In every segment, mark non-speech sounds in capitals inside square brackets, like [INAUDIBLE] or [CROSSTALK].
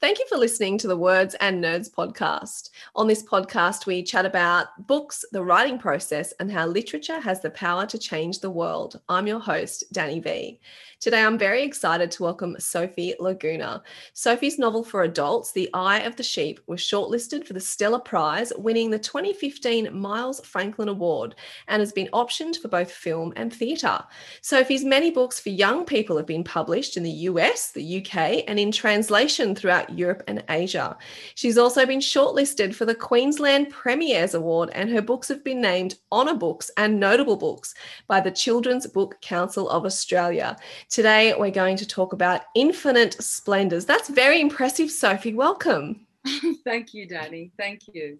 Thank you for listening to the Words and Nerds podcast. On this podcast, we chat about books, the writing process, and how literature has the power to change the world. I'm your host, Danny V. Today, I'm very excited to welcome Sophie Laguna. Sophie's novel for adults, The Eye of the Sheep, was shortlisted for the Stella Prize, winning the 2015 Miles Franklin Award, and has been optioned for both film and theatre. Sophie's many books for young people have been published in the US, the UK, and in translation throughout Europe and Asia. She's also been shortlisted for the Queensland Premiers Award, and her books have been named Honour Books and Notable Books by the Children's Book Council of Australia. Today, we're going to talk about infinite splendors. That's very impressive, Sophie. Welcome. [LAUGHS] Thank you, Danny. Thank you.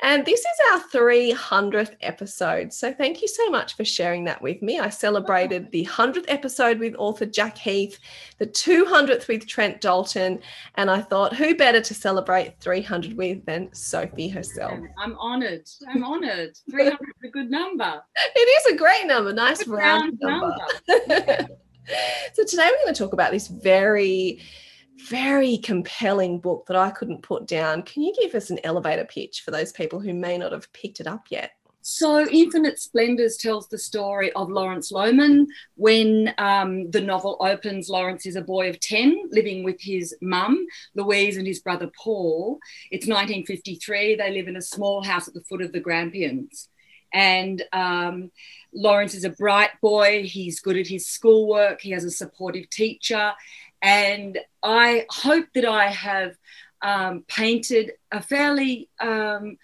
And this is our 300th episode. So thank you so much for sharing that with me. I celebrated the 100th episode with author Jack Heath, the 200th with Trent Dalton, and I thought who better to celebrate 300 with than Sophie herself. I'm honored. I'm honored. 300 is a good number. [LAUGHS] It is a great number, nice round, round, number. number. [LAUGHS] [LAUGHS] so today we're going to talk about this very very compelling book that I couldn't put down. Can you give us an elevator pitch for those people who may not have picked it up yet? So, Infinite Splendors tells the story of Lawrence Lohman. When um, the novel opens, Lawrence is a boy of 10 living with his mum, Louise, and his brother Paul. It's 1953. They live in a small house at the foot of the Grampians. And um, Lawrence is a bright boy. He's good at his schoolwork. He has a supportive teacher. And I hope that I have um, painted a fairly um,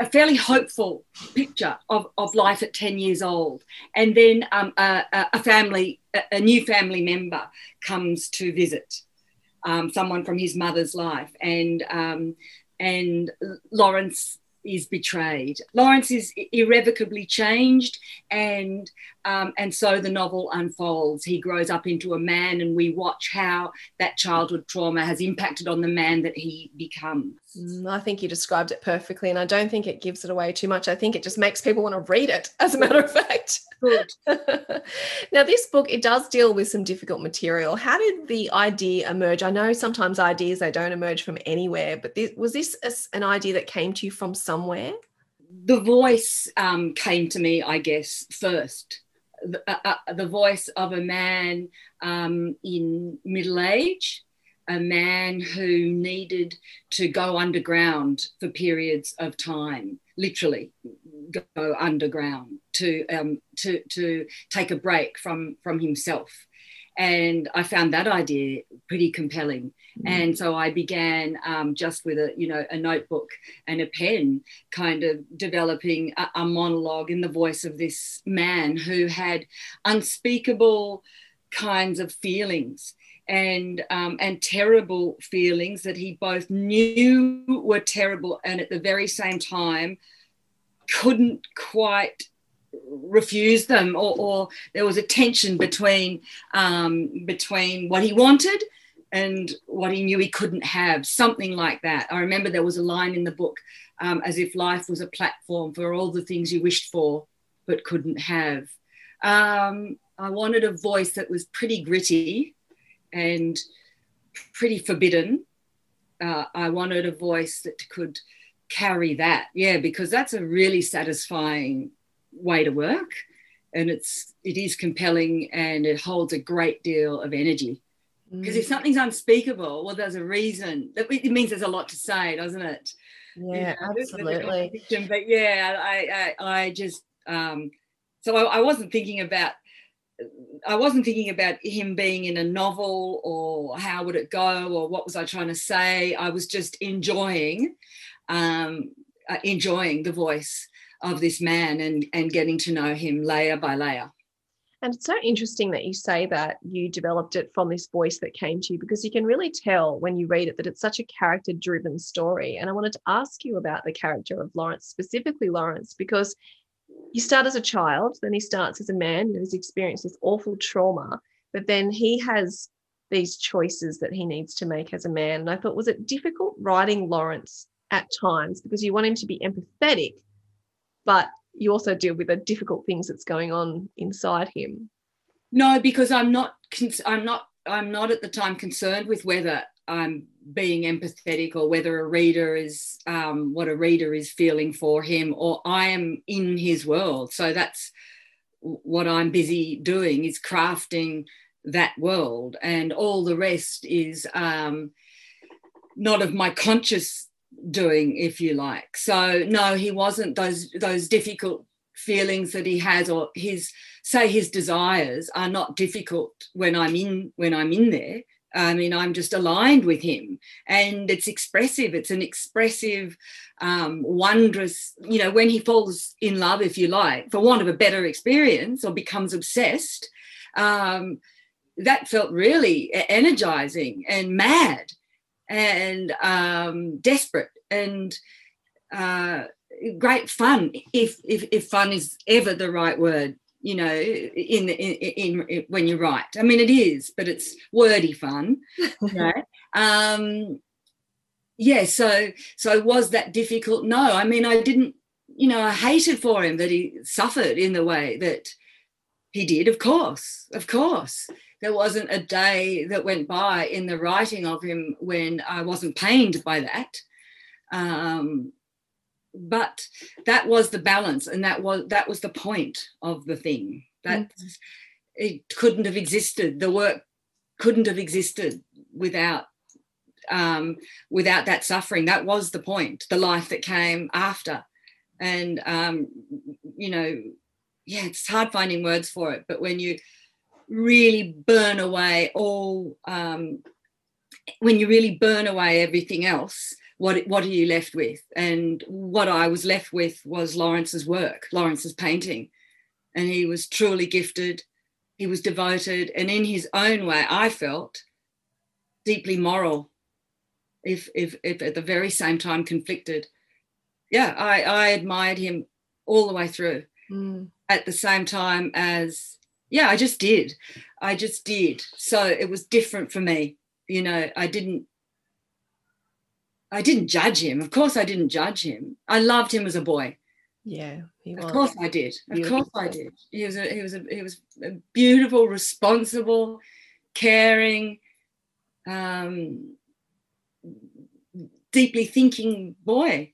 a fairly hopeful picture of, of life at 10 years old. And then um, a, a, family, a, new family member comes to visit um, someone from his mother's life. And, um, and Lawrence is betrayed. Lawrence is irrevocably changed, and um, and so the novel unfolds. He grows up into a man, and we watch how that childhood trauma has impacted on the man that he becomes. Mm, I think you described it perfectly, and I don't think it gives it away too much. I think it just makes people want to read it, as a matter of fact. Good. [LAUGHS] now, this book it does deal with some difficult material. How did the idea emerge? I know sometimes ideas they don't emerge from anywhere, but this, was this an idea that came to you from somewhere? The voice um, came to me, I guess, first. The, uh, uh, the voice of a man um, in middle age a man who needed to go underground for periods of time, literally go underground to um, to to take a break from from himself, and I found that idea pretty compelling. And so I began um, just with a you know a notebook and a pen, kind of developing a, a monologue in the voice of this man who had unspeakable kinds of feelings and um, and terrible feelings that he both knew were terrible and at the very same time couldn't quite refuse them or, or there was a tension between um, between what he wanted and what he knew he couldn't have something like that. I remember there was a line in the book um, as if life was a platform for all the things you wished for but couldn't have. Um, i wanted a voice that was pretty gritty and pretty forbidden. Uh, i wanted a voice that could carry that. Yeah because that's a really satisfying way to work and it's it is compelling and it holds a great deal of energy. Because if something's unspeakable well there's a reason. It means there's a lot to say doesn't it? Yeah You know, absolutely. but yeah i i, I just um so I, I wasn't thinking about I wasn't thinking about him being in a novel or how would it go or what was I trying to say. I was just enjoying, um, uh, enjoying the voice of this man and and getting to know him layer by layer. And it's so interesting that you say that you developed it from this voice that came to you because you can really tell when you read it that it's such a character driven story. And I wanted to ask you about the character of Lawrence, specifically Lawrence, because you start as a child, then he starts as a man, he's experienced this awful trauma, but then he has these choices that he needs to make as a man. And I thought, was it difficult writing Lawrence at times because you want him to be empathetic, but you also deal with the difficult things that's going on inside him? No, because I'm not. I'm not. I'm not at the time concerned with whether I'm being empathetic or whether a reader is um, what a reader is feeling for him, or I am in his world. So that's what I'm busy doing is crafting that world, and all the rest is um, not of my conscious doing, if you like. So no, he wasn't those those difficult feelings that he has or his say his desires are not difficult when I'm in when I'm in there. I mean, I'm just aligned with him, and it's expressive. It's an expressive, um, wondrous. You know, when he falls in love, if you like, for want of a better experience, or becomes obsessed, um, that felt really energizing and mad, and um, desperate, and uh, great fun. If, if if fun is ever the right word, you know, in, in, in when you write. I mean, it is, but it's wordy fun. You [LAUGHS] know? um, yeah. So so was that difficult? No. I mean, I didn't. You know, I hated for him that he suffered in the way that he did. Of course, of course. There wasn't a day that went by in the writing of him when I wasn't pained by that. Um, but that was the balance and that was that was the point of the thing that it couldn't have existed. The work couldn't have existed without um, without that suffering. That was the point the life that came after. And um, you know yeah it's hard finding words for it but when you really burn away all um, when you really burn away everything else what what are you left with? And what I was left with was Lawrence's work, Lawrence's painting, and he was truly gifted. He was devoted, and in his own way, I felt deeply moral. If if if at the very same time conflicted, yeah, I I admired him all the way through. Mm. At the same time as yeah, I just did, I just did. So it was different for me. You know, I didn't I didn't judge him. Of course, I didn't judge him. I loved him as a boy. Yeah. Of course, I did. Of Beautiful. course, I did. He was a he was a he was a beautiful, responsible, caring, um, deeply thinking boy.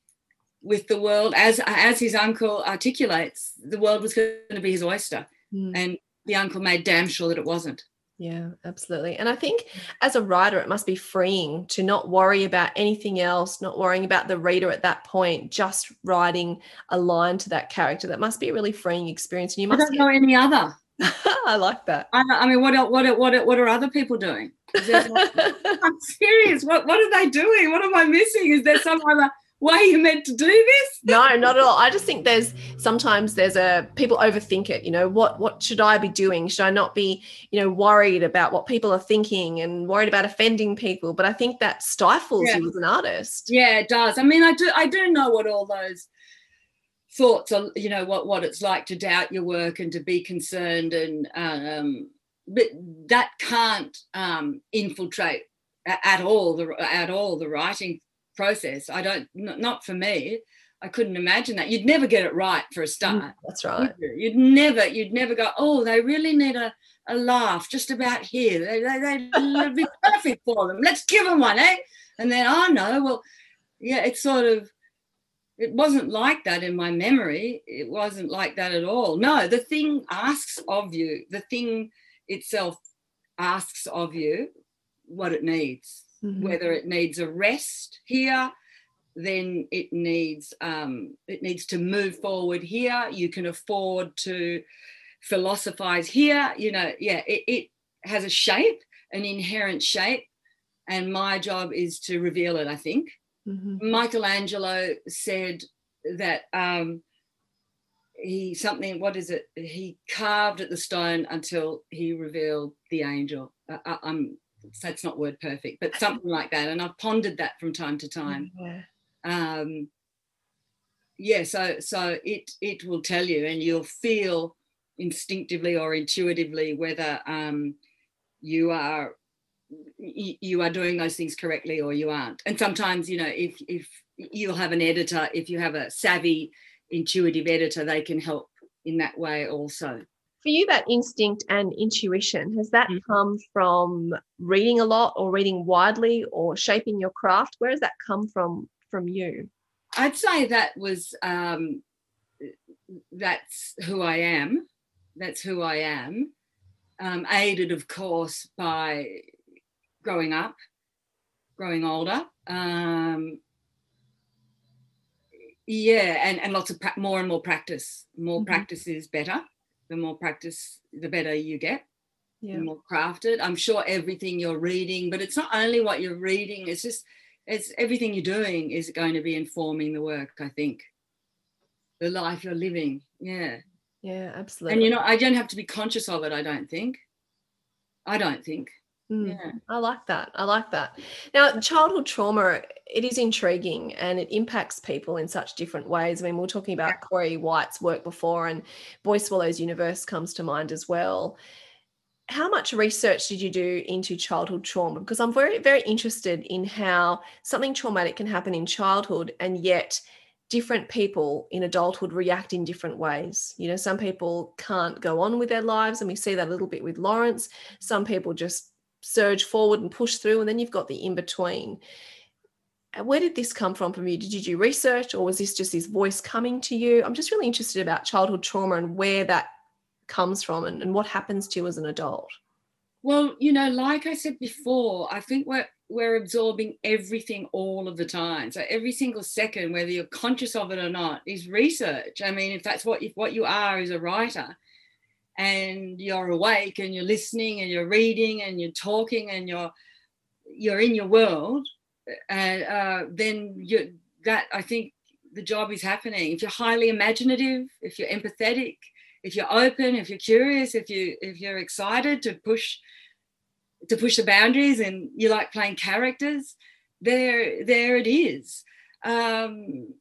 With the world, as as his uncle articulates, the world was going to be his oyster, Mm. and the uncle made damn sure that it wasn't. Yeah, absolutely. And I think as a writer, it must be freeing to not worry about anything else, not worrying about the reader at that point, just writing a line to that character. That must be a really freeing experience. And you I must don't know any other. [LAUGHS] I like that. I, I mean, what what what what are other people doing? [LAUGHS] I'm serious. What what are they doing? What am I missing? Is there some other way you're meant to do this? [LAUGHS] no, not at all. I just think there's sometimes there's a people overthink it. You know, what what should I be doing? Should I not be, you know, worried about what people are thinking and worried about offending people? But I think that stifles Yeah. you as an artist. Yeah, it does. I mean, I do I do know what all those thoughts are. You know what what it's like to doubt your work and to be concerned and um, but that can't um, infiltrate at all the at all the writing process. I don't not for me. I couldn't imagine that. You'd never get it right for a start. That's right. you? You'd never, you'd never go, oh, they really need a, a laugh just about here. They, they, they, it'd be perfect for them. Let's give them one, eh? And then, oh, no, well, yeah, it's sort of, it wasn't like that in my memory. It wasn't like that at all. No, the thing asks of you, the thing itself asks of you what it needs, Mhm. whether it needs a rest here then it needs um, it needs to move forward here. You can afford to philosophize here. You know, yeah, it, it has a shape, an inherent shape, and my job is to reveal it. I think Mhm. Michelangelo said that um, he something. What is it? He carved at the stone until he revealed the angel. I, I'm that's not word perfect, but something like that. And I've pondered that from time to time Yeah. um yeah so so it it will tell you and you'll feel instinctively or intuitively whether um you are you are doing those things correctly or you aren't and sometimes you know if if you'll have an editor if you have a savvy intuitive editor they can help in that way also For you, that instinct and intuition, has that come from reading a lot or reading widely or shaping your craft? Where has that come from from you? I'd say that was um, that's who I am. That's who I am. Um, aided, of course, by growing up, growing older. Um, yeah, and, and lots of pra- more and more practice. More Mhm. practice is better. The more practice, the better you get Yeah. the more crafted. I'm sure everything you're reading, but it's not only what you're reading, it's just it's everything you're doing is going to be informing the work, I think. The life you're living. Yeah. Yeah, absolutely. And you know, I don't have to be conscious of it, I don't think. I don't think. Mm, Yeah. I like that. I like that. Now, childhood trauma, it is intriguing and it impacts people in such different ways. I mean, we we're talking about Corey White's work before, and Boy Swallows Universe comes to mind as well. How much research did you do into childhood trauma? Because I'm very, very interested in how something traumatic can happen in childhood and yet different people in adulthood react in different ways. You know, some people can't go on with their lives, and we see that a little bit with Lawrence. Some people just surge forward and push through, and then you've got the in between. Uh, Where did this come from from you? Did you do research, or was this just his voice coming to you? I'm just really interested about childhood trauma and where that comes from and, and what happens to you as an adult. Well, you know, like I said before, I think we're we're absorbing everything all of the time. So every single second, whether you're conscious of it or not, is research. I mean, if that's what if what you are is a writer, and you're awake and you're listening and you're reading and you're talking and you're you're in your world, and uh, then you that I think the job is happening. If you're highly imaginative, if you're empathetic, if you're open, if you're curious, if you if you're excited to push to push the boundaries and you like playing characters, there there it is. Um,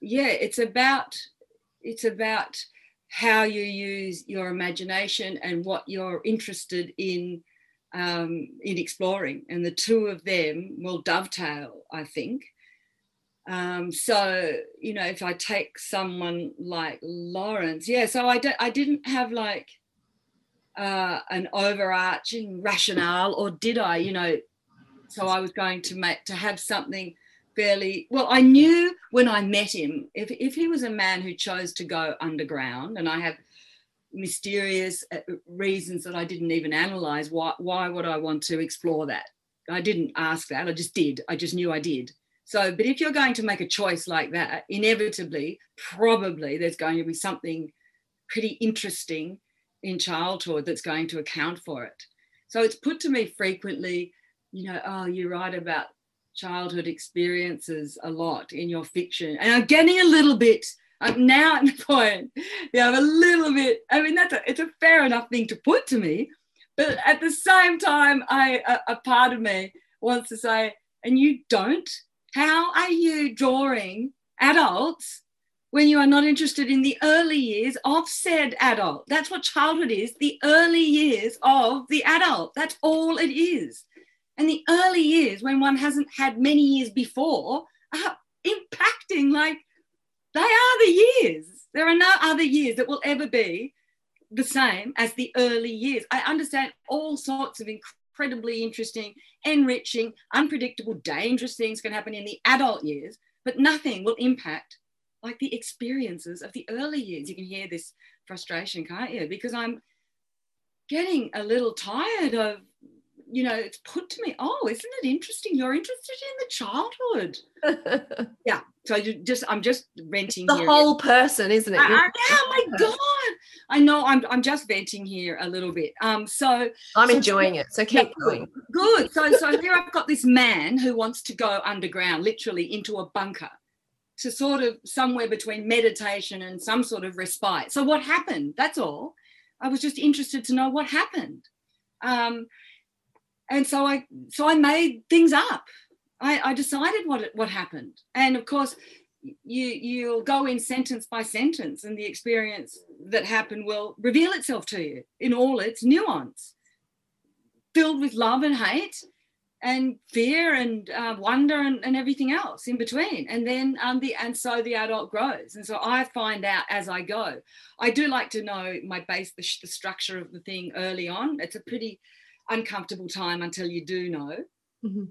yeah, it's about it's about how you use your imagination and what you're interested in um, in exploring, and the two of them will dovetail, I think. Um, so you know, if I take someone like Lawrence, yeah. So I I didn't have like uh, an overarching rationale, or did I? You know, so I was going to make to have something fairly well. I knew when I met him, if if he was a man who chose to go underground, and I have mysterious uh, reasons that I didn't even analyze. Why why would I want to explore that? I didn't ask that. I just did. I just knew I did. So, but if you're going to make a choice like that, inevitably, probably there's going to be something pretty interesting in childhood that's going to account for it. So it's put to me frequently, you know, oh, you write about childhood experiences a lot in your fiction. And I'm getting a little bit, I'm now at the [LAUGHS] point, yeah, I'm a little bit, I mean, that's a, it's a fair enough thing to put to me. But at the same time, I a, a part of me wants to say, and you don't? How are you drawing adults when you are not interested in the early years of said adult? That's what childhood is the early years of the adult. That's all it is. And the early years, when one hasn't had many years before, are impacting like they are the years. There are no other years that will ever be the same as the early years. I understand all sorts of incredibly interesting, enriching, unpredictable, dangerous things can happen in the adult years, but nothing will impact like the experiences of the early years. You can hear this frustration, can't you? Because I'm getting a little tired of you know, it's put to me, oh, isn't it interesting? You're interested in the childhood. [LAUGHS] yeah. So you just, I'm just venting the here. whole person, isn't it? I, I, oh my [LAUGHS] God. I know I'm, I'm just venting here a little bit. Um, so I'm so, enjoying it. So keep yeah, going. Good. So, so [LAUGHS] here I've got this man who wants to go underground, literally into a bunker to sort of somewhere between meditation and some sort of respite. So what happened? That's all. I was just interested to know what happened. Um, and so I so I made things up. I, I decided what what happened, and of course, you you'll go in sentence by sentence, and the experience that happened will reveal itself to you in all its nuance, filled with love and hate, and fear and uh, wonder and, and, everything else in between. And then um, the and so the adult grows, and so I find out as I go. I do like to know my base, the, the structure of the thing early on. It's a pretty uncomfortable time until you do know. Mm-hmm.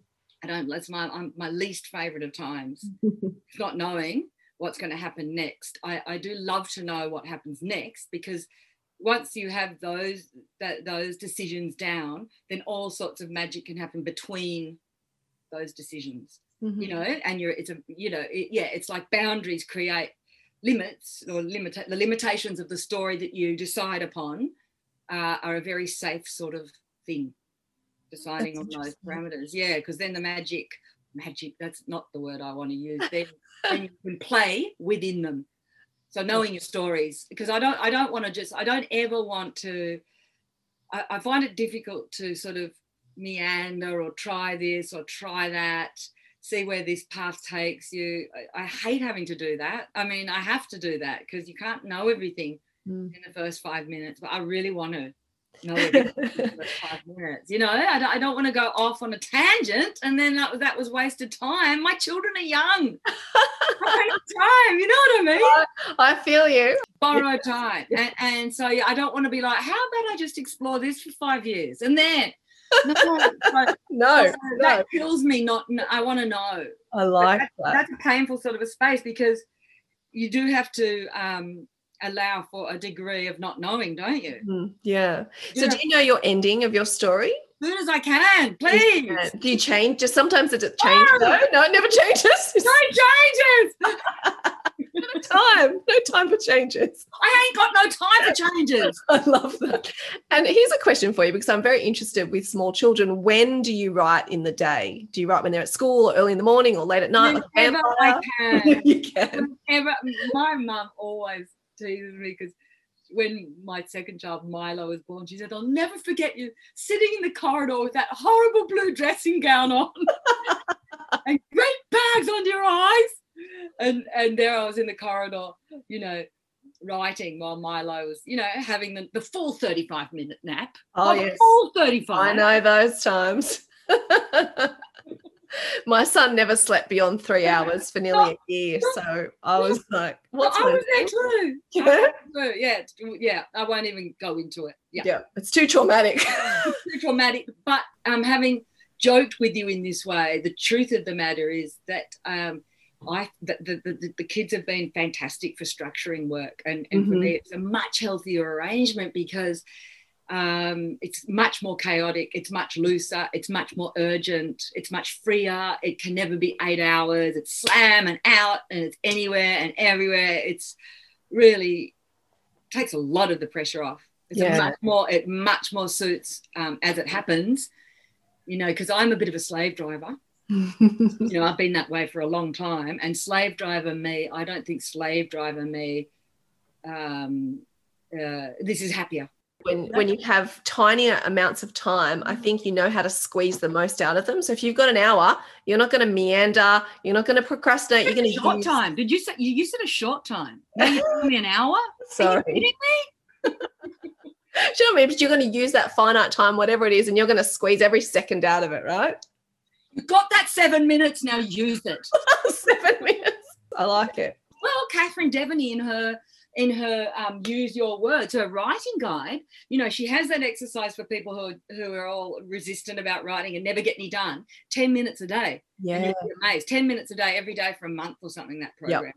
I don't. That's my I'm, my least favorite of times. [LAUGHS] not knowing what's going to happen next. I, I do love to know what happens next because once you have those that those decisions down, then all sorts of magic can happen between those decisions. Mm-hmm. You know, and you're it's a you know it, yeah, it's like boundaries create limits or limit the limitations of the story that you decide upon uh, are a very safe sort of thing deciding on those parameters. Yeah because then the magic magic that's not the word i want to use. Then, then you can play within them. So knowing your stories because i don't i don't want to just i don't ever want to I, I find it difficult to sort of meander or try this or try that see where this path takes you. I, I, hate having to do that. I mean i have to do that because you can't know everything mm. in the first five minutes but i really want to no, [LAUGHS] five minutes. You know, I don't, I don't want to go off on a tangent and then that, that was wasted time. My children are young. [LAUGHS] time, you know what I mean? I, I feel you. Borrow time. And, and so yeah, I don't want to be like, how about I just explore this for five years and then no, [LAUGHS] no, so that kills me. Not, I want to know. I like that, that. That's a painful sort of a space because you do have to um, allow for a degree of not knowing, don't you? Mm, yeah. So, do you know your ending of your story? As soon as I can, please. You can. Do you change? Just sometimes does it change? No, no, no it never changes. No changes. [LAUGHS] no time. No time for changes. I ain't got no time for changes. [LAUGHS] I love that. And here's a question for you because I'm very interested with small children. When do you write in the day? Do you write when they're at school or early in the morning or late at night? Whenever I can. [LAUGHS] you can. Whenever, my mum always teases me because when my second child Milo was born, she said, "I'll never forget you sitting in the corridor with that horrible blue dressing gown on [LAUGHS] and great bags under your eyes." And and there I was in the corridor, you know, writing while Milo was, you know, having the, the full 35 minute nap. Oh, yes. Full 35. I know those times. [LAUGHS] my son never slept beyond three hours for nearly a year. So I was like, what's [LAUGHS] I was there too. Yeah. yeah. Yeah. I won't even go into it. Yeah. Yeah. It's too traumatic. [LAUGHS] too traumatic. But um having joked with you in this way, the truth of the matter is that um I the, the, the, the kids have been fantastic for structuring work and, and mm-hmm. for me it's a much healthier arrangement because um, it's much more chaotic, it's much looser, it's much more urgent, it's much freer. It can never be eight hours, it's slam and out, and it's anywhere and everywhere. It's really takes a lot of the pressure off It's Yeah. much more it much more suits um, as it happens, you know, because I'm a bit of a slave driver. [LAUGHS] you know, I've been that way for a long time. And slave driver me, I don't think slave driver me. Um, uh, this is happier. When when you have tinier amounts of time i think you know how to squeeze the most out of them so if you've got an hour you're not going to meander you're not going to procrastinate you're going to short use, time. Did you say you, you said a short time? Now you're telling me an hour? Are you sorry kidding me? Do you know I mean? But you're going to use that finite time, whatever it is, and you're going to squeeze every second out of it, right? You've got that seven minutes now. Use it. [LAUGHS] Seven minutes. I like it. Well, Catherine Deveny in her in her um, use your words, her writing guide, you know, she has that exercise for people who are, who are all resistant about writing and never get any done. Ten minutes a day. Yeah. amazed. Ten minutes a day every day for a month or something. That Yep. program.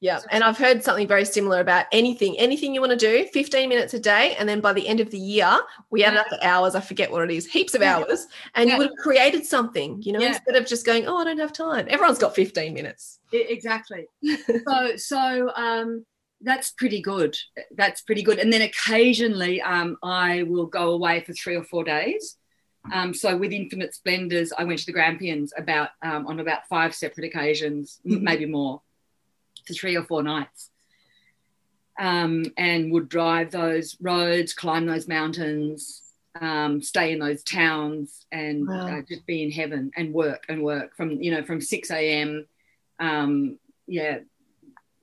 Yeah. And I've heard something very similar about anything, anything you want to do, 15 minutes a day. And then by the end of the year, we added up the hours. I forget what it is, heaps of hours. And Yeah. you would have created something, you know, Yeah. instead of just going, oh, I don't have time. Everyone's got 15 minutes. Exactly. [LAUGHS] so so um, that's pretty good. That's pretty good. And then occasionally um, I will go away for three or four days. Um, so with Infinite Splendors, I went to the Grampians about um, on about five separate occasions, m- Mhm. maybe more, for three or four nights. Um, and would drive those roads, climb those mountains, um, stay in those towns, and Wow. uh, just be in heaven and work and work from you know from six a.m. Um, yeah,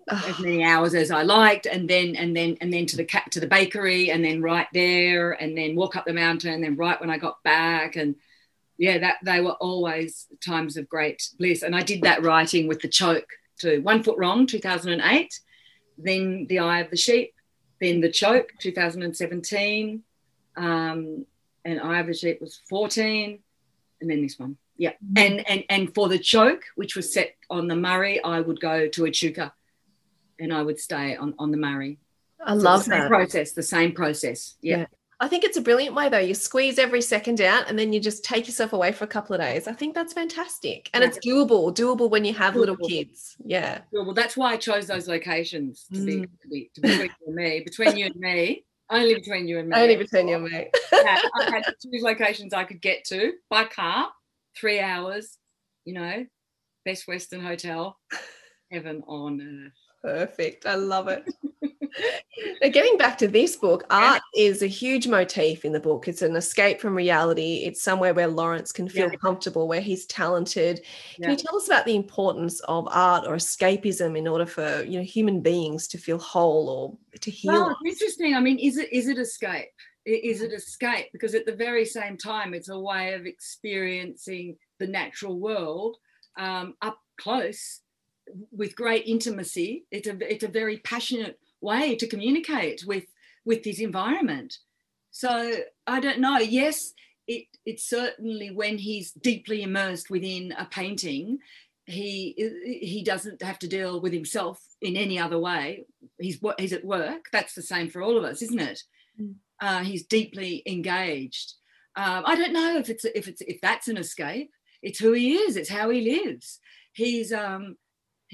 as many hours as I liked, and then and then and then to the to the bakery, and then right there, and then walk up the mountain, and then right when I got back, and yeah, that they were always times of great bliss. And I did that writing with the choke to One Foot Wrong, two thousand and eight, then The Eye of the Sheep, then The Choke, two thousand and seventeen, um, and Eye of the Sheep was fourteen, and then this one. Yeah, and and and for the choke, which was set on the Murray, I would go to Echuca, and I would stay on on the Murray. I So love the same that. process. The same process. Yeah. Yeah. I think it's a brilliant way though. You squeeze every second out and then you just take yourself away for a couple of days. I think that's fantastic. And it's doable, doable when you have little kids. Yeah. Well, that's why I chose those locations to be Mm. to be to be between you and me, between you and me, [LAUGHS] only between you and me. Only between you and me. [LAUGHS] I had two locations I could get to by car, three hours. You know, Best Western Hotel, [LAUGHS] heaven on earth. Perfect. I love it. [LAUGHS] now, getting back to this book, art is a huge motif in the book. It's an escape from reality. It's somewhere where Lawrence can feel Yeah. comfortable, where he's talented. Can you tell us about the importance of art or escapism in order for you know human beings to feel whole or to heal? Well, it's interesting. I mean, is it is it escape? Is it escape? Because at the very same time, it's a way of experiencing the natural world um, up close with great intimacy. It's a it's a very passionate way to communicate with with this environment. So I don't know. Yes, it it's certainly when he's deeply immersed within a painting, he he doesn't have to deal with himself in any other way. He's what he's at work. That's the same for all of us, isn't it? Mm. Uh, he's deeply engaged. Um, I don't know if it's if it's if that's an escape. It's who he is. It's how he lives. He's um,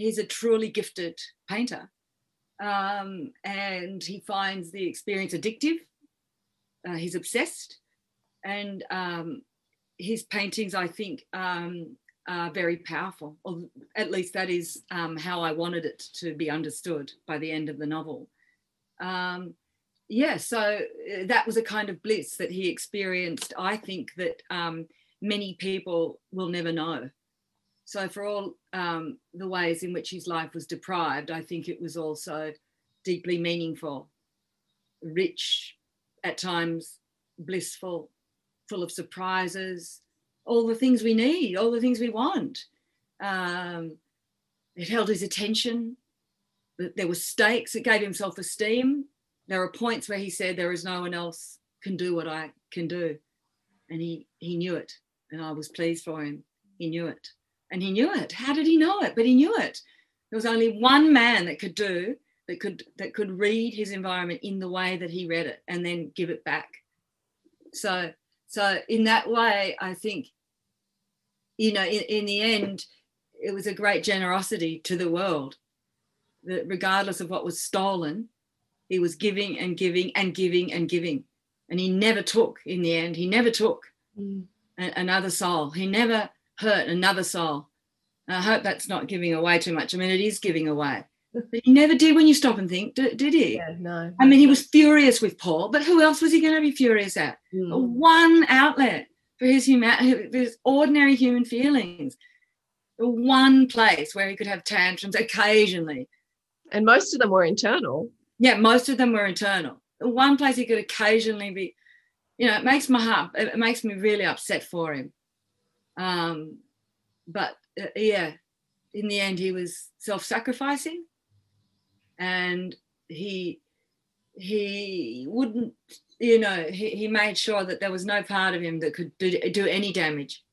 he's a truly gifted painter, um, and he finds the experience addictive. Uh, he's obsessed, and um, his paintings, I think, um, are very powerful. Or at least that is um, how I wanted it to be understood by the end of the novel. Um, yeah, so uh, that was a kind of bliss that he experienced. I think that um, many people will never know. So, for all um, the ways in which his life was deprived, I think it was also deeply meaningful, rich, at times blissful, full of surprises, all the things we need, all the things we want. Um, it held his attention. There were stakes. It gave him self-esteem. There were points where he said, "There is no one else can do what I can do," and he he knew it, and I was pleased for him. He knew it, and he knew it. How did he know it? But he knew it. There was only one man that could do that could that could read his environment in the way that he read it, and then give it back. So so in that way, I think you know, in, in the end, it was a great generosity to the world that regardless of what was stolen, He was giving and giving and giving and giving. And he never took in the end. He never took Mm. a- another soul. He never hurt another soul. And I hope that's not giving away too much. I mean, it is giving away. But he never did when you stop and think, did, did he? Yeah, no. I mean, he was furious with Paul, but who else was he going to be furious at? Mm. One outlet for his human, his ordinary human feelings. The one place where he could have tantrums occasionally. And most of them were internal. Yeah, most of them were internal. The one place he could occasionally be, you know, it makes my heart, it makes me really upset for him. Um, but uh, yeah, in the end, he was self-sacrificing, and he he wouldn't, you know, he, he made sure that there was no part of him that could do, do any damage.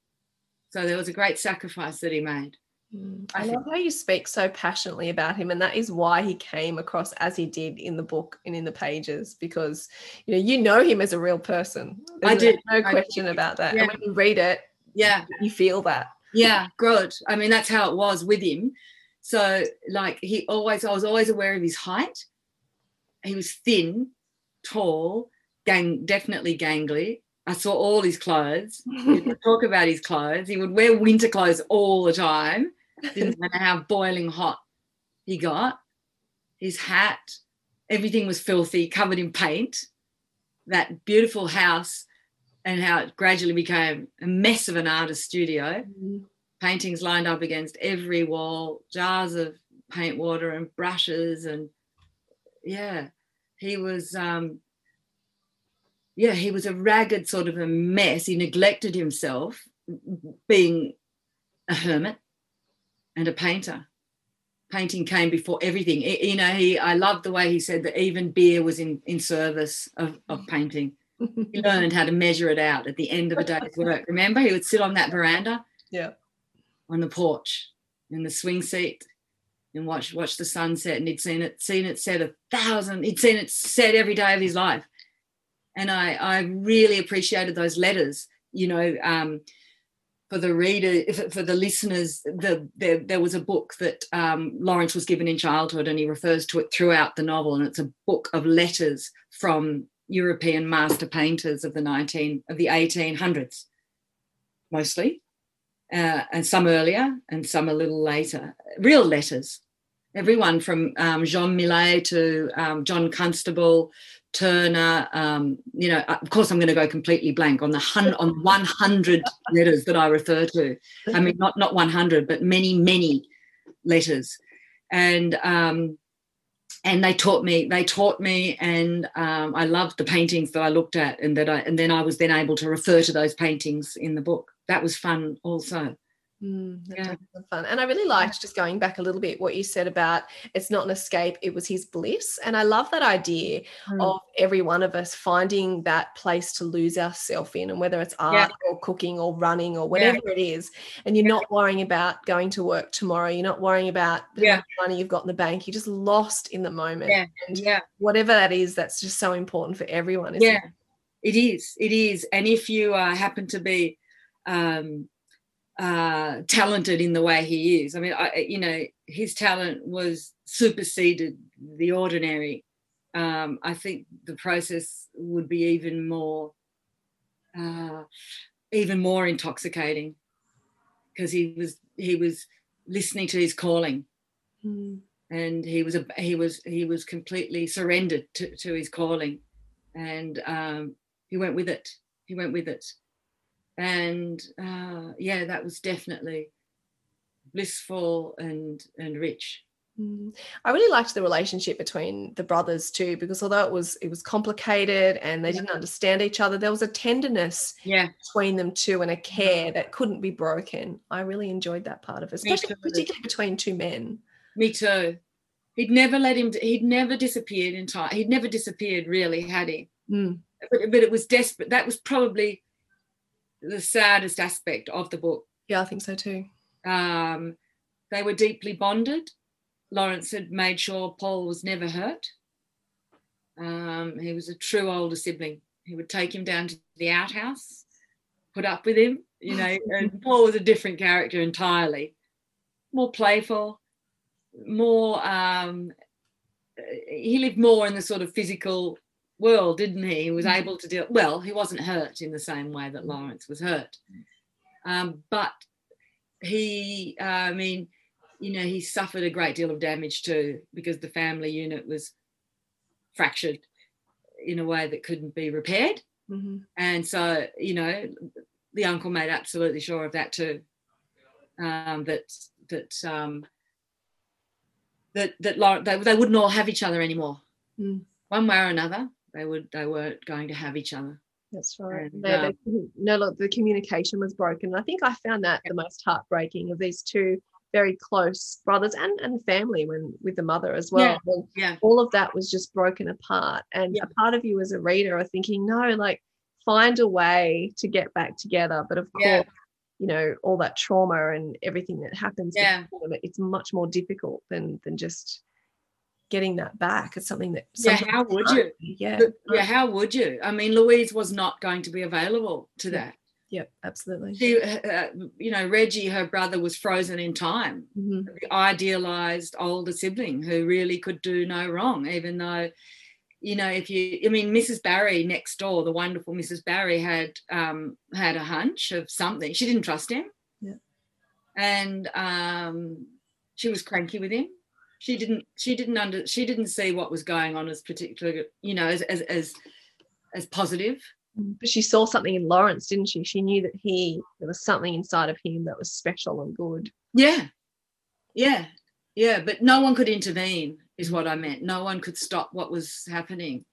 So there was a great sacrifice that he made. Mm. I love how you speak so passionately about him, and that is why he came across as he did in the book and in the pages, because you know you know him as a real person. I There's did. no I question did. about that. Yeah. And when you read it, Yeah. you feel that. yeah good i mean that's how it was with him. So like he always i was always aware of his height. He was thin tall gang definitely gangly. I saw all his clothes. [LAUGHS] Talk about his clothes. He would wear winter clothes all the time. Didn't [LAUGHS] matter how boiling hot he got. His hat everything was filthy covered in paint. That beautiful house and how it gradually became a mess of an artist studio paintings lined up against every wall, jars of paint water and brushes and yeah, he was um yeah, he was a ragged sort of a mess. He neglected himself being a hermit and a painter. Painting came before everything. You know, he I loved the way he said that even beer was in, in service of, of painting. He learned how to measure it out at the end of a day's [LAUGHS] work. Remember, he would sit on that veranda Yeah. on the porch in the swing seat and watch watch the sunset and he'd seen it seen it set a thousand he'd seen it set every day of his life and i i really appreciated those letters you know um for the reader for, for the listeners the there, there was a book that um, lawrence was given in childhood and he refers to it throughout the novel and it's a book of letters from european master painters of the 19 of the 1800s mostly uh, and some earlier and some a little later. Real letters. Everyone from um, Jean Millet to um, John Constable, Turner. Um, you know, of course, I'm going to go completely blank on the hun- on 100 [LAUGHS] letters that I refer to. I mean, not not 100, but many, many letters, and um, and they taught me. They taught me, and um, I loved the paintings that I looked at, and that I and then I was then able to refer to those paintings in the book. That was fun, also. Mm, Yeah. fun. And I really liked just going back a little bit what you said about it's not an escape, it was his bliss. And I love that idea Mm. of every one of us finding that place to lose ourselves in, and whether it's art or cooking or running or whatever it is. And you're not worrying about going to work tomorrow, you're not worrying about the Yeah. money you've got in the bank, you're just lost in the moment. Yeah, And yeah. whatever that is, that's just so important for everyone. Isn't yeah it? it is it is and if you uh, happen to be um, uh, talented in the way he is. I mean I, you know his talent was superseded the ordinary. Um, i think the process would be even more uh, even more intoxicating because he was he was listening to his calling. Mm. and he was a he was he was completely surrendered to, to his calling. And um, he went with it. He went with it and uh, yeah that was definitely blissful and and rich Mm. I really liked the relationship between the brothers too, because although it was it was complicated and they didn't understand each other, there was a tenderness yeah between them too and a care that couldn't be broken. I really enjoyed that part of it, especially particularly between two men. me too he'd never let him he'd never disappeared in time he'd never disappeared really had he Mm. but, but it was desperate that was probably the saddest aspect of the book Yeah, I think so too. Um, they were deeply bonded. Lawrence had made sure Paul was never hurt. Um, he was a true older sibling. He would take him down to the outhouse, put up with him, you know, [LAUGHS] and Paul was a different character entirely. More playful, more um, he lived more in the sort of physical world, didn't he? He was Mm. able to deal. Well, he wasn't hurt in the same way that Lawrence was hurt, um, but he. Uh, I mean, you know, he suffered a great deal of damage too because the family unit was fractured in a way that couldn't be repaired. Mhm. And so, you know, the uncle made absolutely sure of that too. Um, that that um, that that Lau- they, they wouldn't all have each other anymore. Mm. One way or another, they would they weren't going to have each other. That's right. And, No, uh, no, look, the communication was broken. I think I found that the most heartbreaking of these two very close brothers and, and family when with the mother as well. Yeah, yeah. All of that was just broken apart. And Yeah. a part of you as a reader are thinking, no, like find a way to get back together. But of course, you know, all that trauma and everything that happens, Yeah. them, it's much more difficult than than just getting that back. It's something that Yeah, how would you? Yeah. Yeah, how would you? I mean, Louise was not going to be available to Yeah. that. Yep, absolutely. She, uh, you know, Reggie, her brother, was frozen in time. Mhm. the idealized older sibling who really could do no wrong, even though, you know, if you, I mean, Mrs. Barry next door, the wonderful Mrs. Barry had um, had a hunch of something. She didn't trust him, Yeah. and um, she was cranky with him. She didn't. She didn't under. She didn't see what was going on as particular, you know, as as as, as positive. But she saw something in Lawrence, didn't she? She knew that he there was something inside of him that was special and good. Yeah. Yeah. Yeah. But no one could intervene, is what I meant. No one could stop what was happening.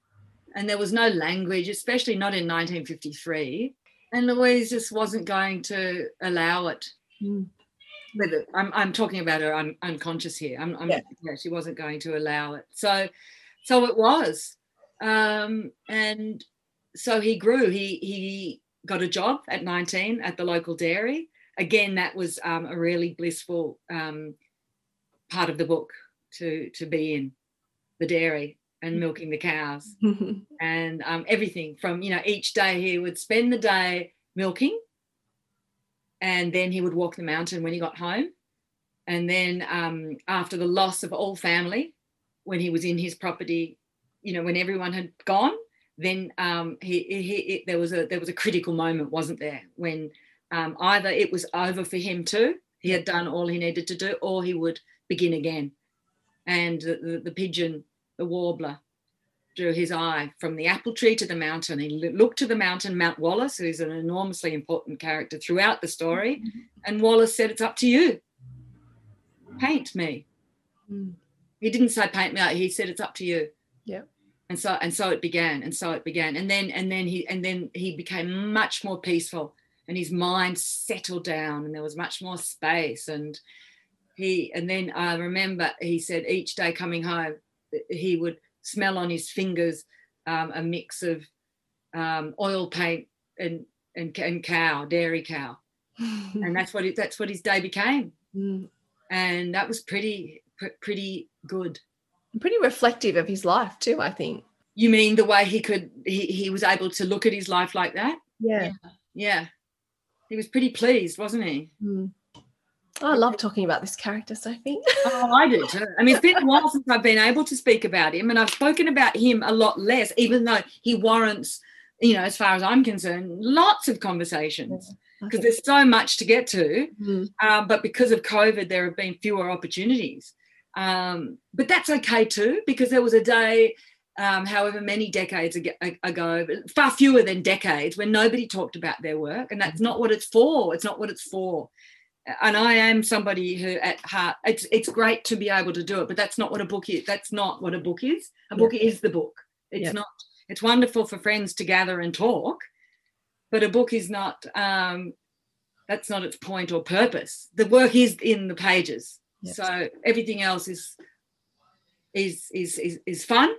And there was no language, especially not in 1953. And Louise just wasn't going to allow it. Mm. Whether I'm, I'm talking about her un, unconscious here. I'm, I'm Yeah. yeah, she wasn't going to allow it. So, so it was. Um, and so he grew. He he got a job at 19 at the local dairy. Again, that was um, a really blissful um, part of the book to to be in the dairy and milking the cows [LAUGHS] and um, everything from you know each day he would spend the day milking and then he would walk the mountain when he got home. And then um, after the loss of all family when he was in his property you know when everyone had gone then um, he, he, he there was a there was a critical moment wasn't there? When um, either it was over for him too he had done all he needed to do or he would begin again. And the, the, the pigeon the warbler drew his eye from the apple tree to the mountain. He looked to the mountain, Mount Wallace, who's an enormously important character throughout the story. And Wallace said, It's up to you. Paint me. Mm. He didn't say paint me out, he said it's up to you. Yeah. And so and so it began, and so it began. And then and then he and then he became much more peaceful and his mind settled down and there was much more space. And he and then I remember he said each day coming home he would smell on his fingers um, a mix of um, oil paint and, and and cow, dairy cow, and that's what it, that's what his day became, Mm. and that was pretty pr- pretty good. Pretty reflective of his life too, I think. You mean the way he could he, he was able to look at his life like that? Yeah. Yeah, he was pretty pleased, wasn't he? Mm. I love talking about this character, Sophie. [LAUGHS] Oh, I do too. I mean, it's been a while since I've been able to speak about him, and I've spoken about him a lot less, even though he warrants, you know, as far as I'm concerned, lots of conversations because Okay. there's so much to get to. Mm. Um, but because of COVID, there have been fewer opportunities. Um, but that's okay too, because there was a day, um, however many decades ago, far fewer than decades, when nobody talked about their work, and that's not what it's for. It's not what it's for. And I am somebody who, at heart, it's it's great to be able to do it, but that's not what a book is. That's not what a book is. A book is the book. It's Yeah. not. It's wonderful for friends to gather and talk, but a book is not. Um, that's not its point or purpose. The work is in the pages. Yes. So everything else is is is is, is fun,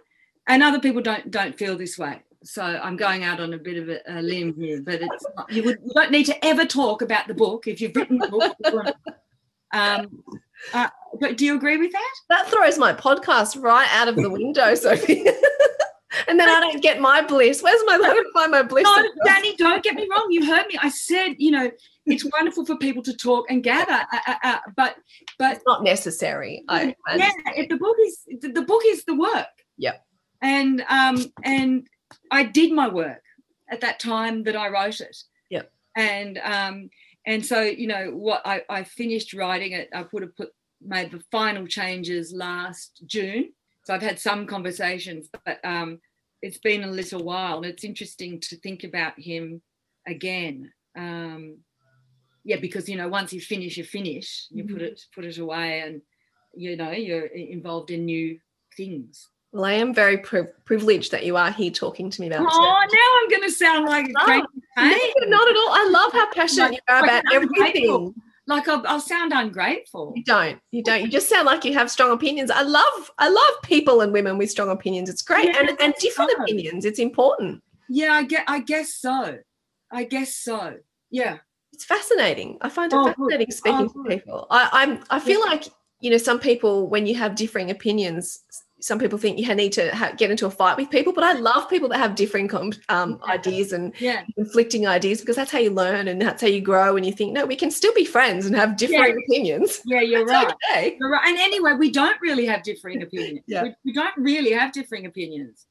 and other people don't don't feel this way. So I'm going out on a bit of a, a limb here, but it's not, you would you don't need to ever talk about the book if you've written the book. um, uh, but do you agree with that? That throws my podcast right out of the window, [LAUGHS] Sophie. and then I don't get my bliss. Where's my? Going to find my bliss. No, Danny, don't get me wrong. You heard me. I said, you know, it's wonderful for people to talk and gather, uh, uh, uh, but but it's not necessary. I, I yeah, if the book is the the book is the work. Yep. And um and I did my work at that time that I wrote it. Yep. And um and so you know what I I finished writing it. I put a put made the final changes last June. So I've had some conversations, but um it's been a little while, and it's interesting to think about him again. Um, yeah, because you know, once you finish, you finish. You put Mhm. it put it away, and you know, you're involved in new things. Well, I am very pri- privileged that you are here talking to me about. It. Oh, now I'm going to sound like a No, crazy No, not at all. I love how passionate you are about Like, everything. Like I'll, I'll sound ungrateful. You don't. You don't. You just sound like you have strong opinions. I love. I love people and women with strong opinions. It's great Yeah, and and different fun. opinions. It's important. Yeah, I get. I guess so. I guess so. Yeah. It's fascinating. I find it Oh, good. fascinating oh, speaking Oh, to people. I, I'm. I feel like you know some people when you have differing opinions. Some people think you need to ha- get into a fight with people, but I love people that have differing com- um, ideas and Yeah. conflicting ideas because that's how you learn and that's how you grow. And you think, no, we can still be friends and have differing opinions. Yeah, you're right. okay. You're right. And anyway, we don't really have differing opinions. Yeah. We, we don't really have differing opinions.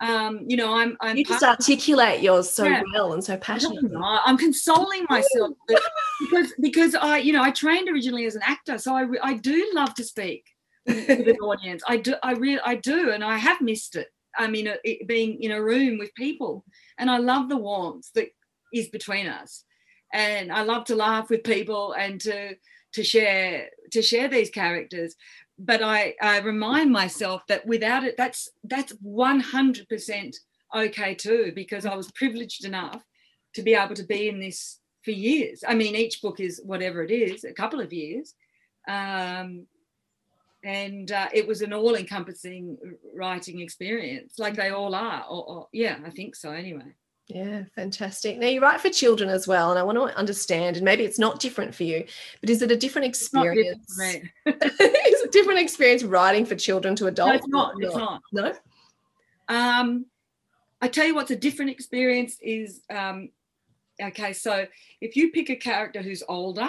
Um, you know, I'm I'm You just articulate yours so Yeah. well and so passionately. I'm consoling myself [LAUGHS] because because I you know I trained originally as an actor, so I I do love to speak with an audience. I do I really I do, and I have missed it. I mean, it, being in a room with people, and I love the warmth that is between us, and I love to laugh with people and to to share to share these characters. But I, I remind myself that without it, that's that's 100% okay too, because I was privileged enough to be able to be in this for years. I mean, each book is whatever it is, a couple of years. Um, and uh, it was an all encompassing writing experience, like they all are. Or, or, yeah, I think so anyway. Yeah, fantastic. Now you write for children as well, and I want to understand, and maybe it's not different for you, but is it a different experience? [LAUGHS] is a different experience writing for children to No, adults? it's not. It's not. No. Um, I tell you what's a different experience is um, okay. So if you pick a character who's older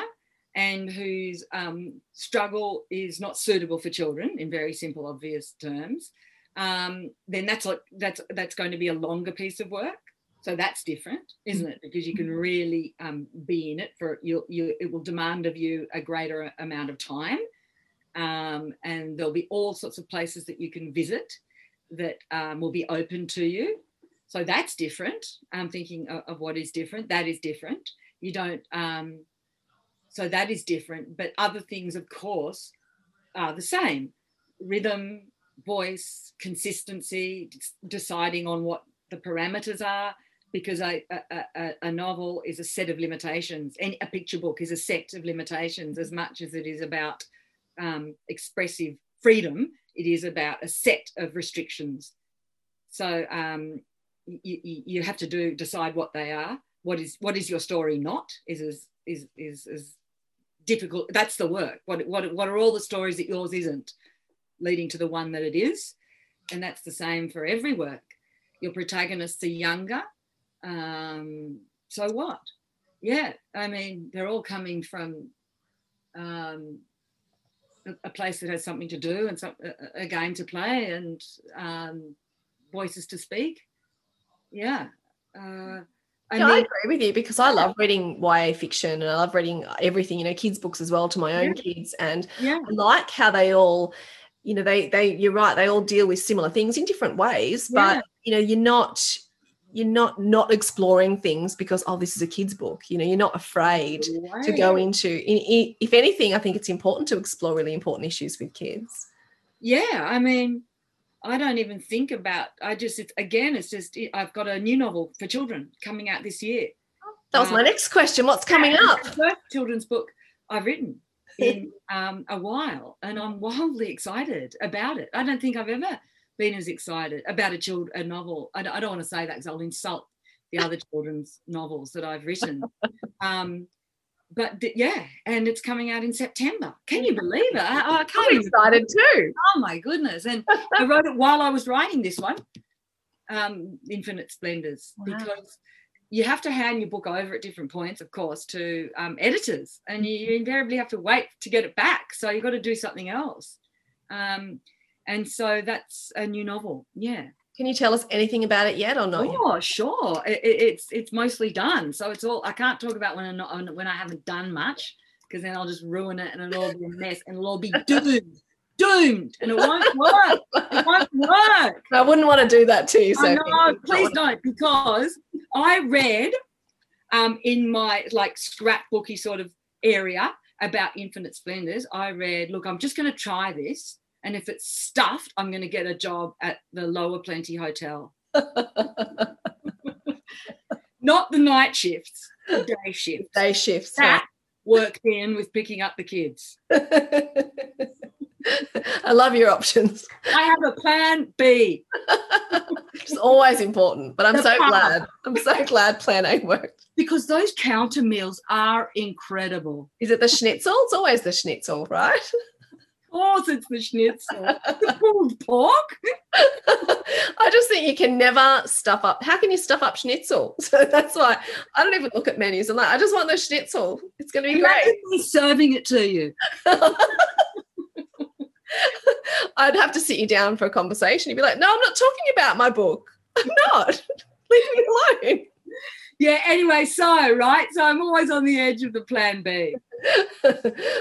and whose um, struggle is not suitable for children, in very simple, obvious terms, um, then that's like that's that's going to be a longer piece of work. So that's different, isn't it? Because you can really um, be in it for you. You it will demand of you a greater amount of time, um, and there'll be all sorts of places that you can visit that um, will be open to you. So that's different. I'm thinking of, of what is different. That is different. You don't. So that is different. But other things, of course, are the same. Rhythm, voice, consistency, deciding on what the parameters are. Because a, novel is a set of limitations, and a picture book is a set of limitations as much as it is about um, expressive freedom. It is about a set of restrictions. So um, you, you, you have to do decide what they are. What is what is your story not? Is is is is, is difficult. That's the work. What what what are all the stories that yours isn't, leading to the one that it is, and that's the same for every work. Your protagonists are younger. Um, so what? Yeah, I mean they're all coming from um, a, place that has something to do and some, a, a game to play and um, voices to speak. Yeah. Uh, I Yeah, I agree with you because I love reading YA fiction and I love reading everything, you know, kids' books as well to my own kids. And yeah. I like how they all, you know, they they you're right, they all deal with similar things in different ways, but you know, you're not you're not not exploring things because oh this is a kids book you know you're not afraid to go into in, in, if anything i think it's important to explore really important issues with kids Yeah, I mean, I don't even think about. I just it's again, it's just I've got a new novel for children coming out this year. that was my Uh, next question what's coming up the first children's book I've written [LAUGHS] in um, a while, and I'm wildly excited about it. I don't think I've ever been as excited about a child a novel. I don't, I don't want to say that because I'll insult the other children's novels that I've written. [LAUGHS] Um, but yeah, and it's coming out in September. Can you believe it? I, I can't i'm excited too Oh my goodness! And [LAUGHS] I wrote it while I was writing this one. um, Infinite Splendors Wow. because you have to hand your book over at different points, of course, to um, editors, and you, you invariably have to wait to get it back. So you've got to do something else. Um, and so that's a new novel. Yeah. Can you tell us anything about it yet or not? Oh, sure. It, it- it's it's mostly done. So it's all. I can't talk about when I'm not when I haven't done much because then I'll just ruin it and it'll all be a mess and it'll all be [LAUGHS] doomed, doomed, and it won't work. It won't work. I wouldn't want to do that to you. Sophie. know, please don't, because I read um, in my like scrapbooky sort of area about infinite splendors. I read, look, I'm just going to try this, and if it's stuffed, I'm going to get a job at the Lower Plenty Hotel. Not the night shifts, the day shifts. Day shifts. That worked in with picking up the kids. [LAUGHS] I love your options. I have a plan B. [LAUGHS] It's always important, but I'm The so pub. glad. I'm so glad Plan A worked. Because those counter meals are incredible. Is it the schnitzel? It's always the schnitzel, right? [LAUGHS] Of course, it's the schnitzel. the pulled pork. I just think you can never stuff up. How can you stuff up schnitzel? [LAUGHS] So that's why I don't even look at menus. I'm like, I just want the schnitzel. It's going to be Imagine great. serving it to you. [LAUGHS] I'd have to sit you down for a conversation. You'd be like, No, I'm not talking about my book. [LAUGHS] I'm not. Leave me alone. Yeah, anyway, so, right? So I'm always on the edge of the plan B. [LAUGHS]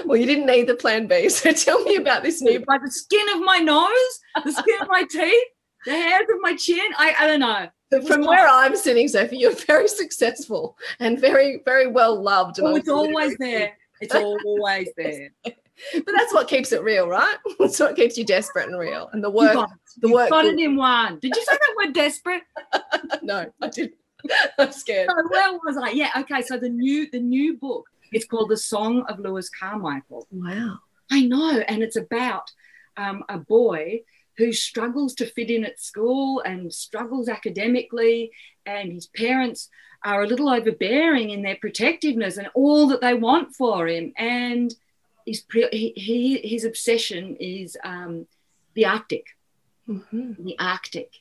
well, you didn't need the plan B. [LAUGHS] So tell me about this new By the skin of my nose, the skin of my [LAUGHS] teeth, the hairs of my chin. I, I don't know. From where I'm sitting, Sophie, you're very successful and very, very well loved. Oh, it's always there. It's always there. But that's what keeps it real, right? That's what keeps you desperate and real. And the You work, got, the you work. got it in one. Did you say that word desperate? no, I didn't. [LAUGHS] I'm scared. So where was I? Yeah, okay. So the new the new book, it's called The Song of Lewis Carmichael. Wow. I know, and it's about um, a boy who struggles to fit in at school and struggles academically, and his parents are a little overbearing in their protectiveness and all that they want for him. And his pre- he, he his obsession is um, the Arctic, Mhm. the Arctic.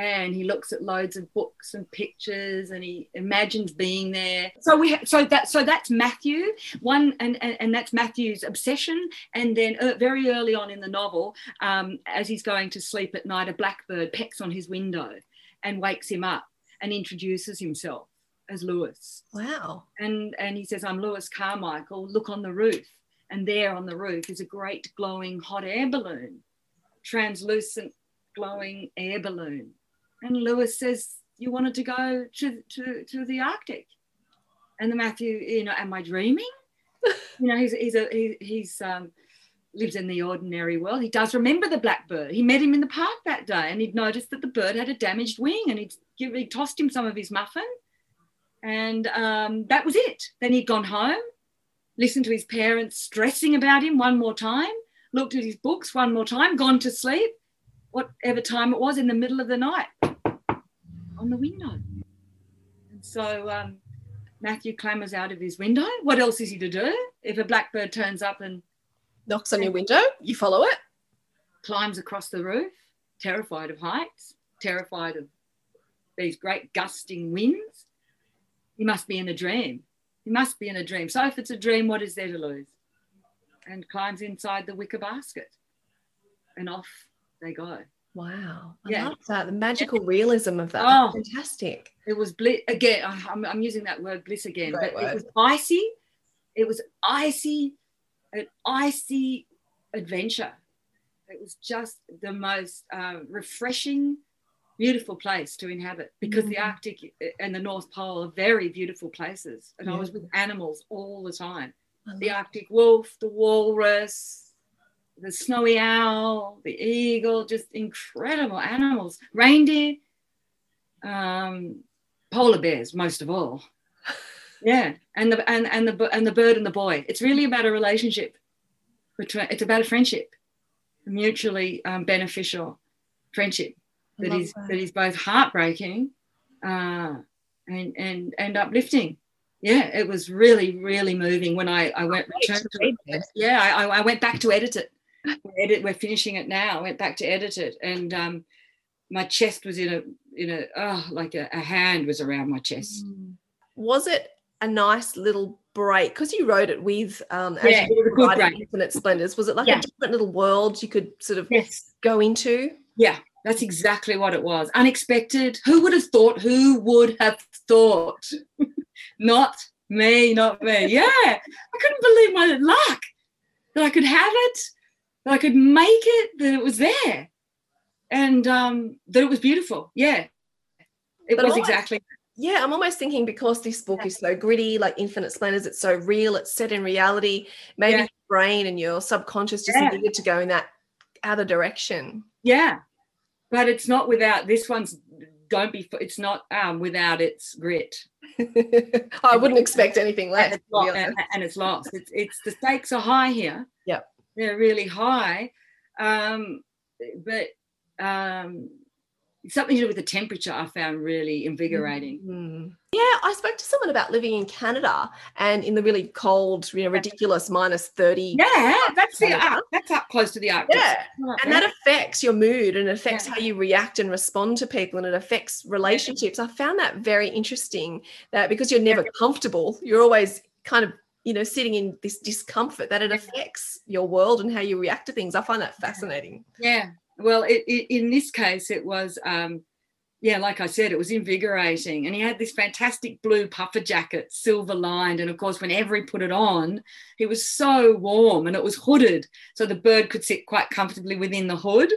And he looks at loads of books and pictures, and he imagines being there. So we, ha- so that, so that's Matthew one, and and, and that's Matthew's obsession. And then uh, very early on in the novel, um, as he's going to sleep at night, a blackbird pecks on his window and wakes him up and introduces himself as Lewis. Wow. And and he says, "I'm Lewis Carmichael. Look on the roof." And there on the roof is a great glowing hot air balloon, translucent glowing air balloon. And Lewis says, "You wanted to go to to, to the Arctic." And the Matthew, you know, am I dreaming? [LAUGHS] you know, he's he's a he, he's um lives in the ordinary world. He does remember the blackbird. He met him in the park that day, and he'd noticed that the bird had a damaged wing, and he'd give, he tossed him some of his muffin, and um, that was it. Then he'd gone home, listened to his parents stressing about him one more time, looked at his books one more time, gone to sleep, whatever time it was in the middle of the night, on the window. And so um, Matthew clambers out of his window. What else is he to do if a blackbird turns up and Knocks on your window. You follow it. climbs across the roof, terrified of heights, terrified of these great gusting winds. He must be in a dream. He must be in a dream. So if it's a dream, what is there to lose? And climbs inside the wicker basket. And off they go. Wow. I Yeah. love that. The magical realism of that. Oh. Fantastic. It was bliss again. I'm, I'm using that word bliss again, Great but it was icy. It was icy, an icy adventure. It was just the most uh, refreshing, beautiful place to inhabit because the Mm. Arctic and the North Pole are very beautiful places. And I was with animals all the time the Arctic wolf, the walrus, the snowy owl, the eagle, just incredible animals. Reindeer, um, polar bears, most of all. [LAUGHS] Yeah, and the and and the and the bird and the boy. It's really about a relationship. Between, it's about a friendship, a mutually um, beneficial friendship that is that. that is both heartbreaking uh, and and and uplifting. Yeah, it was really really moving when I I went returned to it. Yeah, I- I went back to edit it. We're, edit, we're finishing it now. I went back to edit it, and um, my chest was in a in a oh like a, a hand was around my chest. Was it a nice little break because you wrote it with um as Yeah, it was a good break. Infinite Splendors? Was it like Yeah. a different little world you could sort of Yes. go into? Yeah, that's exactly what it was. Unexpected. Who would have thought? Who would have thought? [LAUGHS] not me, not me. Yeah, I couldn't believe my luck that I could have it, that I could make it, that it was there, and um, that it was beautiful. Yeah, it But was almost- exactly. Yeah, I'm almost thinking because this book is so gritty, like Infinite Splendors, it's so real, it's set in reality. Maybe Yeah. your brain and your subconscious just Yeah. needed to go in that other direction. Yeah, but it's not without this one's. Don't be. It's not um, without its grit. [LAUGHS] I wouldn't expect anything and less. it's, to be lo- and, and it's lost. It's it's the stakes are high here. They're really high, um, but um, something to do with the temperature I found really invigorating. Mm. Yeah, I spoke to someone about living in Canada and in the really cold, you know, ridiculous minus 30. Yeah, that's the Canada. That's up close to the Arctic. Yeah. And that affects your mood and affects Yeah. how you react and respond to people and it affects relationships. I found that very interesting that because you're never comfortable, you're always kind of, you know, sitting in this discomfort that it affects your world and how you react to things. I find that fascinating. Yeah. Well, it, it, in this case, it was, um, yeah, like I said, it was invigorating. And he had this fantastic blue puffer jacket, silver lined. And of course, whenever he put it on, he was so warm and it was hooded. So the bird could sit quite comfortably within the hood.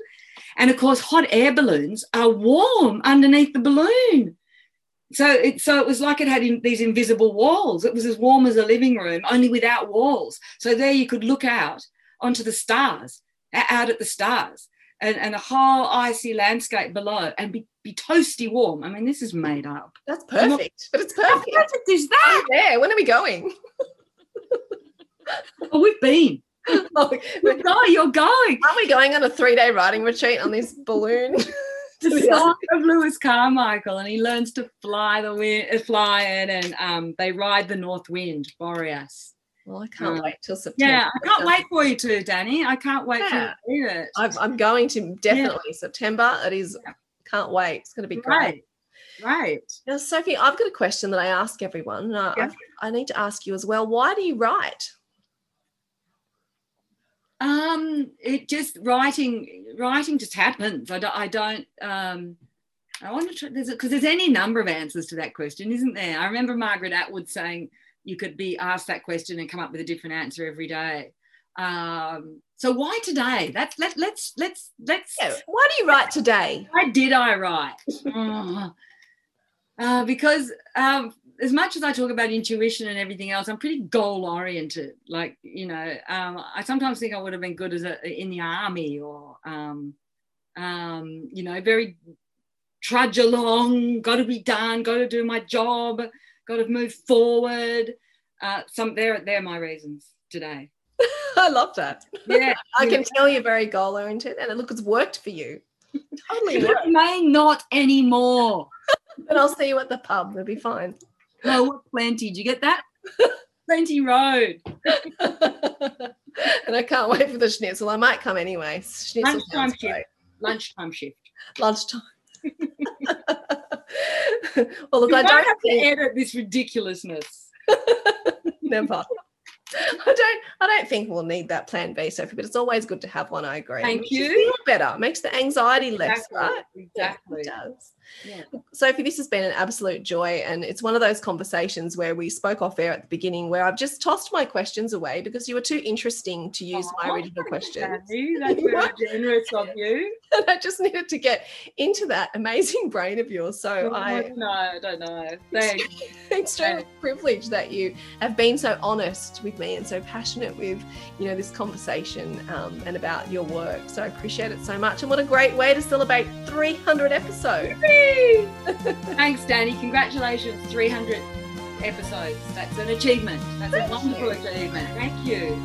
And of course, hot air balloons are warm underneath the balloon. So it, so it was like it had in, these invisible walls. It was as warm as a living room, only without walls. So there you could look out onto the stars, out at the stars and, and the whole icy landscape below and be, be toasty warm. I mean, this is made up. That's I'm not- perfect. But it's perfect. How perfect. perfect is that? Oh, yeah, when are we going? Oh, we've been. [LAUGHS] Oh, We're going, you're going. Aren't we going on a three day riding retreat on this balloon? [LAUGHS] The song of Lewis Carmichael, and he learns to fly the wind, fly it, and um, they ride the north wind, Boreas. Well, I can't Uh, wait till September. Yeah, I can't wait for you to, Danny. I can't wait for you to read it. I'm, I'm going to definitely September. It is. Can't wait. It's going to be great. Right, right. Now, Sophie, I've got a question that I ask everyone. and I, Yeah. I, I need to ask you as well. Why do you write? Um, it just writing, writing just happens. I don't, I don't, um, I want to try, there's, because there's any number of answers to that question, isn't there? I remember Margaret Atwood saying you could be asked that question and come up with a different answer every day. Um, so why today? That's let, let's, let's, let's, Yeah, why do you write today? why did I write? [LAUGHS] Oh. Uh, because um, as much as I talk about intuition and everything else, I'm pretty goal oriented. Like you know, um, I sometimes think I would have been good as a in the army or um, um, you know, very trudge along. Got to be done. Got to do my job. Got to move forward. Uh, some there, there are my reasons today. [LAUGHS] I love that. Yeah, [LAUGHS] I can tell you're very goal oriented, and it look, it's worked for you. totally it may not anymore. [LAUGHS] And I'll see you at the pub. It'll be fine. What plenty? Did you get that? [LAUGHS] plenty road. [LAUGHS] and I can't wait for the schnitzel. I might come anyway. Schnitzel Lunchtime shift. great. Lunchtime shift. Lunchtime. [LAUGHS] well, look, You I don't have to edit this ridiculousness. never. I don't. I don't think we'll need that plan B, Sophie. But it's always good to have one. I agree. Thank you feel better. Makes the anxiety less, right? Exactly. It does. Yeah. Sophie, this has been an absolute joy. And it's one of those conversations where we spoke off air at the beginning where I've just tossed my questions away because you were too interesting to use my original questions. Danny, That's very [LAUGHS] generous of you. [LAUGHS] And I just needed to get into that amazing brain of yours. So I I don't know. I don't know. Thanks. [LAUGHS] extremely privileged that you have been so honest with me and so passionate with you know this conversation um, and about your work so i appreciate it so much and what a great way to celebrate 300 episodes [LAUGHS] Thanks, Danny. Congratulations. 300 episodes. That's an achievement. That's Thank a wonderful you. achievement. Thank you.